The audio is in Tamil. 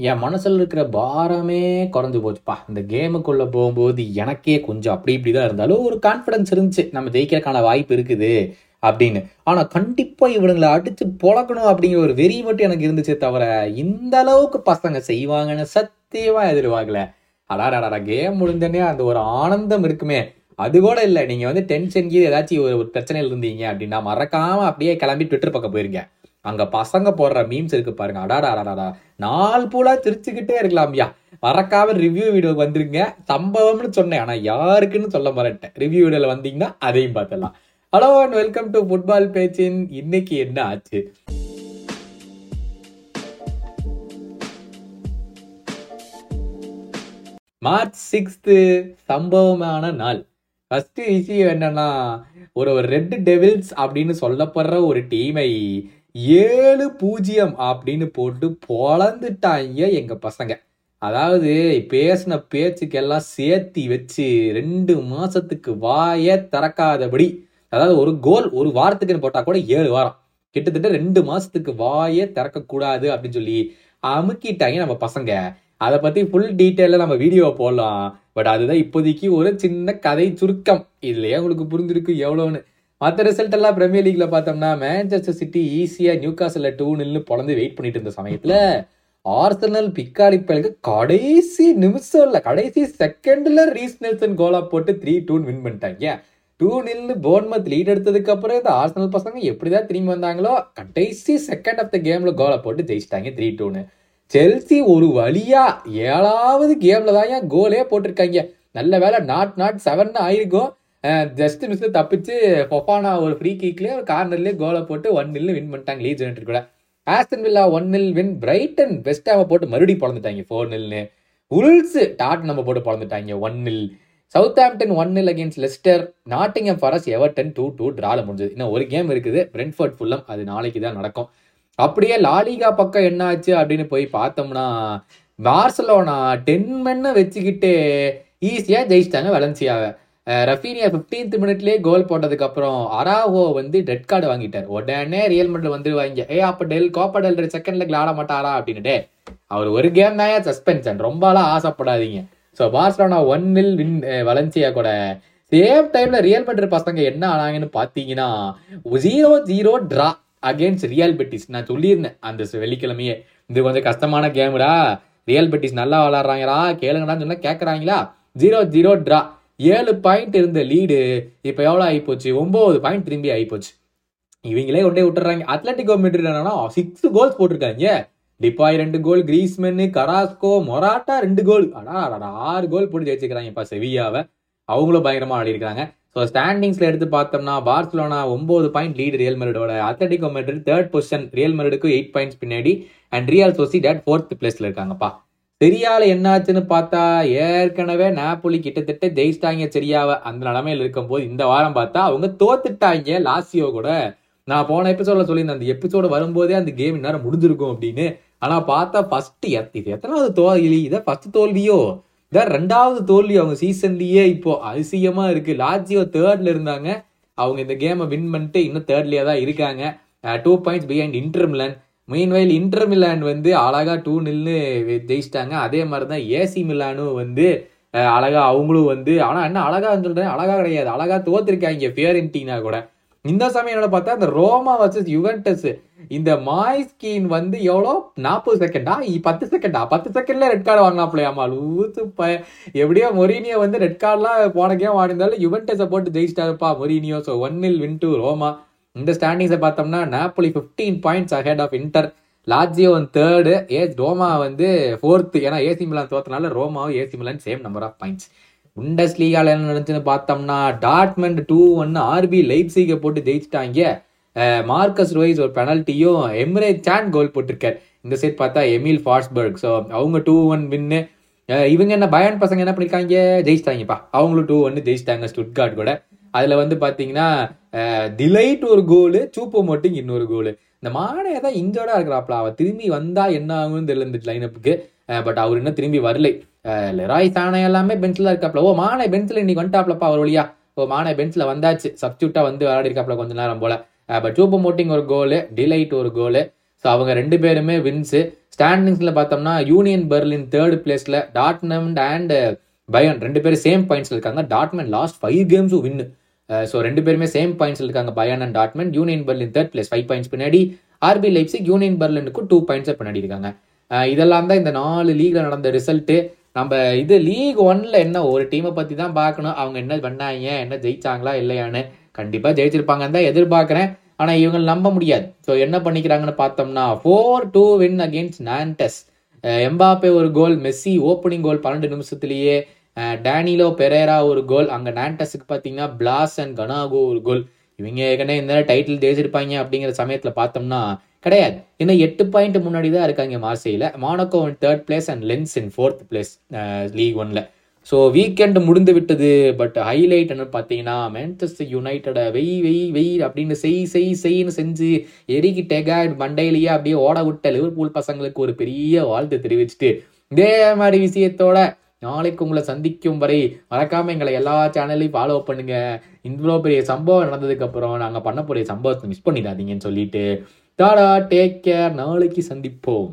என் மனசில் இருக்கிற பாரமே குறைஞ்சி போச்சுப்பா. இந்த கேமுக்குள்ளே போகும்போது எனக்கே கொஞ்சம் அப்படி இப்படி தான் இருந்தாலும் ஒரு கான்ஃபிடன்ஸ் இருந்துச்சு. நம்ம ஜெயிக்கிறதுக்கான வாய்ப்பு இருக்குது அப்படின்னு. ஆனால் கண்டிப்பாக இவனுங்களை அடித்து பொழக்கணும் அப்படிங்கிற ஒரு வெறி மட்டும் எனக்கு இருந்துச்சே தவிர இந்த அளவுக்கு பசங்க செய்வாங்கன்னு சத்தியமாக எதிர்பார்க்கல. அடாடாடா கேம் முடிஞ்சோடனே அந்த ஒரு ஆனந்தம் இருக்குமே. அது கூட இல்லை நீங்கள் வந்து டென்ஷன் கீது ஏதாச்சும் ஒரு ஒரு பிரச்சனையில் இருந்தீங்க அப்படின்னா மறக்காமல் அப்படியே கிளம்பி ட்விட்டர் பக்கம் போயிருங்க. அங்க பசங்க போடுற மீம்ஸ் இருக்கு பாருங்க. அடாடா அடாடா நாள் பூலா சிரிச்சுக்கிட்டே இருக்கலாம்யா மறக்காம ரிவ்யூ வீடியோ வந்துருங்க. சம்பவம்னு சொன்னேன் ஆனா யாருக்குன்னு சொல்ல மாட்டேன் ரிவ்யூ வீடியோல வந்தீங்கன்னா அதையும் பார்த்துடலாம். Hello and welcome to football பேச்சின் இன்னைக்கு என்ன ஆச்சு? மார்ச் சிக்ஸ்த்து சம்பவமான நாள். ஃபர்ஸ்ட் விஷயம் என்னன்னா ஒரு ரெட் டெவில்ஸ் அப்படின்னு சொல்லப்படுற ஒரு டீமை ஏழு பூஜ்ஜியம் அப்படின்னு போட்டு பொழந்துட்டாங்க எங்க பசங்க. அதாவது பேசின பேச்சுக்கெல்லாம் சேர்த்தி வச்சு ரெண்டு மாசத்துக்கு வாயே திறக்காதபடி அதாவது ஒரு கோல் ஒரு வாரத்துக்குன்னு போட்டா கூட ஏழு வாரம். கிட்டத்தட்ட ரெண்டு மாசத்துக்கு வாயே திறக்க கூடாது அப்படின்னு சொல்லி அமுக்கிட்டாங்க நம்ம பசங்க. அதை பத்தி ஃபுல் டீட்டெயில நம்ம வீடியோ போடலாம். பட் அதுதான் இப்போதைக்கு ஒரு சின்ன கதை சுருக்கம். இதுலயே உங்களுக்கு புரிஞ்சிருக்கு எவ்வளோன்னு மற்ற ரிசல்ட் எல்லாம் பிரீமியர் லீக்ல பார்த்தோம்னா மேன்செஸ்டர் சிட்டி ஈஸியா நியூ காசில் டூ நில்னு பொழந்து வெயிட் பண்ணிட்டு இருந்த சமயத்துல ஆர்சனல் பிக்காளிப்பலுக்கு கடைசி நிமிஷம் இல்லை கடைசி செகண்ட்ல ரீஸ் நெல்சன் கோலா போட்டு த்ரீ டூன்னு வின் பண்ணிட்டாங்க. டூ நில்னு போன்மத் லீட் எடுத்ததுக்கு அப்புறம் இந்த ஆர்சனல் பசங்க எப்படிதான் திரும்பி வந்தாங்களோ கடைசி செகண்ட் ஆஃப் த கேம்ல கோலா போட்டு ஜெயிச்சிட்டாங்க த்ரீ டூன்னு செல்சி ஒரு வழியா ஏழாவது கேம்ல தான் ஏன் கோலே போட்டிருக்காங்க. நல்ல வேலை நாட் நாட் செவன் ஆயிருக்கும். ஜஸ்ட் மிஸ் தப்பிச்சு பொஃபானா ஒரு ஃப்ரீ கீக்லேயே ஒரு கார்னர்லயே கோலை போட்டு ஒன் நில் வின் பண்ணிட்டாங்க லீட்ஸ் யுனைடெட் கூட. Aston Villa one nil win Brighton West Ham போட்டு மறுபடியும் பிறந்துட்டாங்க ஃபோர் நில்னு உல்ஸ் டாட் நம்ம போட்டு பிறந்துட்டாங்க one nil Southampton one nil against Leicester Nottingham Forest Everton two two டிரால முடிஞ்சது. இன்னும் ஒரு கேம் இருக்குது. பிரென்ஃபர்ட் ஃபுல்லம் அது நாளைக்கு தான் நடக்கும். அப்படியே லாலிகா பக்கம் என்ன ஆச்சு அப்படின்னு போய் பார்த்தோம்னா பார்சலோனா டென் மென்னை வச்சுக்கிட்டு ஈஸியாக ஜெயிச்சிட்டாங்க வெலன்சியாவை ரஃபீனியா ஃபிஃப்டீன்த் மினிட்லேயே கோல் போட்டதுக்கு அப்புறம் அராஹோ வந்து ரெட் கார்டு வாங்கிட்டார். உடனே ரியல் மட்ல வந்துருவாங்க. ஏ அப்ப டெல் கோப்பா டெல் செகண்ட் லெக்ல ஆட மாட்டாரா அப்படின்னுட்டு அவர் ஒரு கேம் தான் சஸ்பென்ஷன் ரொம்பலாம் ஆசைப்படாதீங்க. So Barcelona one nil win Valencia கூட. சேம் டைம்ல ரியல் மட்ரு பசங்க என்ன ஆனாங்கன்னு பாத்தீங்கன்னா zero zero draw against Real Betis நான் சொல்லியிருந்தேன் அந்த வெள்ளிக்கிழமையே. இது கொஞ்சம் கஷ்டமான கேமுடா ரியல் பெட்டிஸ் நல்லா விளாடுறாங்களா கேளுங்கடான்னு சொன்னா கேட்கறாங்களா ஜீரோ ஜீரோ ட்ரா ஏழு பாயிண்ட் இருந்த லீடு இப்போ எவ்வளோ ஆகிப்போச்சு? ஒம்பது பாயிண்ட் திரும்பி ஆகிப்போச்சு. இவங்களே கொண்டே விட்டுறாங்க. அத்லட்டிகோ மெட்ரிட் என்னன்னா சிக்ஸ் கோல்ஸ் போட்டிருக்காங்க. டிப்பாய் ரெண்டு கோல் கிரீஸ்மென் கராஸ்கோ மொராட்டா ரெண்டு கோல் அடா ஆறு கோல் போட்டு ஜெயிச்சுக்கிறாங்கப்பா செவியாவை. அவங்களும் பயங்கரமா ஆடிருக்காங்க ஸோ ஸ்டாண்டிங்ஸ்ல எடுத்து பார்த்தோம்னா பார்சலோனா ஒன்பது point lead real மெரிடோட Atletico Madrid third position real மெரிடுக்கு eight points பின்னாடி. And real Sociedad fourth பிளேஸ்ல இருக்காங்கப்பா. செரியால என்னாச்சுன்னு பார்த்தா ஏற்கனவே நாப்பொலி கிட்டத்தட்ட ஜெயிச்சிட்டாங்க சரியாவை. அந்த நிலமையில இருக்கும்போது இந்த வாரம் பார்த்தா அவங்க தோத்துட்டாங்க லாசியோ கூட. நான் போன எபிசோட சொல்லியிருந்தேன் அந்த எபிசோடு வரும்போதே அந்த கேம் இந்நேரம் முடிஞ்சிருக்கும் அப்படின்னு. ஆனால் பார்த்தா ஃபர்ஸ்ட் இது எத்தனாவது தோல்வி இதை ஃபர்ஸ்ட் தோல்வியோ? இதான் ரெண்டாவது தோல்வி அவங்க சீசன்லயே இப்போ அதிசயமா இருக்கு. லாஜியோ தேர்ட்ல இருந்தாங்க. அவங்க இந்த கேமை வின் பண்ணிட்டு இன்னும் தேர்ட்லயே தான் இருக்காங்க. Two points behind Inter Milan meanwhile Inter Milan வந்து அழகா டூ நில்னு ஜெயிச்சிட்டாங்க. அதே மாதிரி தான் ஏசி மிலானும் வந்து அழகாக அவங்களும் வந்து ஆனால் என்ன அழகா சொல்கிறேன் அழகாக கிடையாது. அழகாக தோத்துருக்காங்க பியரின்டீனா கூட. இந்த சமயம் என்னோட பார்த்தா இந்த ரோமா வர்சஸ் யுவென்டஸ் இந்த மாய்ஸ்கீன் வந்து எவ்வளோ? நாற்பது செகண்டா பத்து செகண்டா பத்து செகண்ட்ல ரெட் கார்டு வாங்கினாப்லையாமா லூத்து ப எப்படியோ மொரீனியோ வந்து ரெட் கார்டெலாம் போன கேம் ஆடிந்தாலும் யுவென்டஸை போட்டு ஜெயிச்சிட்டாருப்பா Mourinho so one nil win to Roma இந்த ஸ்டாண்டிங்ஸை பார்த்தோம்னா Napoli fifteen points ahead of Inter Lazio third AS Roma வந்து ஃபோர்த்து ஏன்னா ஏசி மிலான் தோத்தனால ரோமாவும் AC Milan same number of points உண்டஸ் லீகால என்ன நடந்துச்சுன்னு பார்த்தோம்னா டாட்மெண்ட் டூ ஒன்னு ஆர்பி லைப்ஸிகை போட்டு ஜெயிச்சிட்டாங்க. மார்க்கஸ் ரோய்ஸ் ஒரு பெனல்ட்டியும் எம்ரே சான் கோல் போட்டிருக்கார். இந்த சைட் பார்த்தா எமில் ஃபாஸ்பர்க் ஸோ அவங்க டூ ஒன் வின்னு இவங்க என்ன பயன் பசங்க என்ன பண்ணிருக்காங்க? ஜெயிச்சிட்டாங்கப்பா. அவங்களும் டூ ஒன்று ஜெயிச்சிட்டாங்க ஸ்டுட்கார்ட் கூட. அதில் வந்து பார்த்தீங்கன்னா டிலைட் ஒரு கோலு சூப்போ மோட்டிங் இன்னொரு கோலு இந்த மானே தான் இன்ஜோர்டா இருக்கிறாப்ல. அவள் திரும்பி வந்தா என்ன ஆகும்னு தெரியல இந்த லைனப்புக்கு பட் அவர் இன்னும் திரும்பி வரலை. லெராய் தானே எல்லாமே பென்சில் இருக்காப்ல. ஓ மானே பென்சில் இன்னைக்கு வந்துட்டாப்லப்பா அவர் வழியா. ஓ மானே பென்சில் வந்தாச்சு. சப்ஸ்டியூட்டா வந்து விளையாடி இருக்காப்ல கொஞ்ச நேரம் போல. பட் சூப்பர் மோட்டிங் ஒரு கோலு டிலைட் ஒரு கோலு ஸோ அவங்க ரெண்டு பேருமே வின்ஸு ஸ்டாண்டிங்ஸில் பார்த்தோம்னா யூனியன் பெர்லின் தேர்ட் பிளேஸில் டாட்னம் அண்ட் பயன். ரெண்டு பேரும் சேம் பாயிண்ட்ஸில் இருக்காங்க. டாட்மென் லாஸ்ட் ஃபைவ் கேம்ஸும் வின்னு ஸோ ரெண்டு பேருமே சேம் பாயிண்ட்ஸில் இருக்காங்க. Bayern and டாட்மென் Union Berlin third place five points பின்னாடி. ஆர்பி லைப்ஸிக் யூனியன் பர்லினுக்கு டூ பாயிண்ட்ஸ் பின்னாடி இருக்காங்க. Uh, இதெல்லாம் தான் இந்த நாலு லீக்ல நடந்த ரிசல்ட்டு நம்ம இது லீக் ஒன்ல என்ன ஒரு டீமை பற்றி தான் பார்க்கணும். அவங்க என்ன பண்ணாங்க என்ன ஜெயிச்சாங்களா இல்லையான்னு கண்டிப்பாக ஜெயிச்சிருப்பாங்கன்னு தான் எதிர்பார்க்குறேன். ஆனால் இவங்க நம்ப முடியாது. ஸோ என்ன பண்ணிக்கிறாங்கன்னு பார்த்தோம்னா four two win against Nantes Mbappe ஒரு கோல் மெஸ்ஸி ஓப்பனிங் கோல் பன்னெண்டு நிமிஷத்துலேயே டேனிலோ பெரேரா ஒரு கோல் அங்க நான்டஸுக்கு பார்த்தீங்கன்னா பிளாஸ் அண்ட் கனாகோ ஒரு கோல். இவங்க ஏற்கனவே இந்த டைட்டில் ஜெயிச்சிருப்பாங்க அப்படிங்கிற சமயத்துல பார்த்தோம்னா கிடையாது. இன்னும் எட்டு பாயிண்ட் முன்னாடி தான் இருக்காங்க Marseille. Monaco third place and Lens in fourth place league ஒன்ல ஸோ வீக்கெண்ட் முடிந்து விட்டது பட் ஹைலைட் என்ன பார்த்தீங்கன்னா மேன்செஸ்டர் யுனைடட வெய் வெய் வெய் அப்படின்னு செய் செய் செய்ன்னு செஞ்சு எரிக்கி டெகா மண்டையிலேயே அப்படியே ஓட விட்ட லிவர்பூல் பசங்களுக்கு ஒரு பெரிய வாழ்த்து தெரிவிச்சுட்டு இதே மாதிரி விஷயத்தோட நாளைக்கு உங்களை சந்திக்கும் வரை மறக்காமல் எங்களை எல்லா சேனல்லையும் ஃபாலோ பண்ணுங்க. இவ்வளோ பெரிய சம்பவம் நடந்ததுக்கப்புறம் நாங்கள் பண்ண போகிற சம்பவத்தை மிஸ் பண்ணிடாதீங்கன்னு சொல்லிட்டு. டாடா டேக் கேர் நாளைக்கு சந்திப்போம்.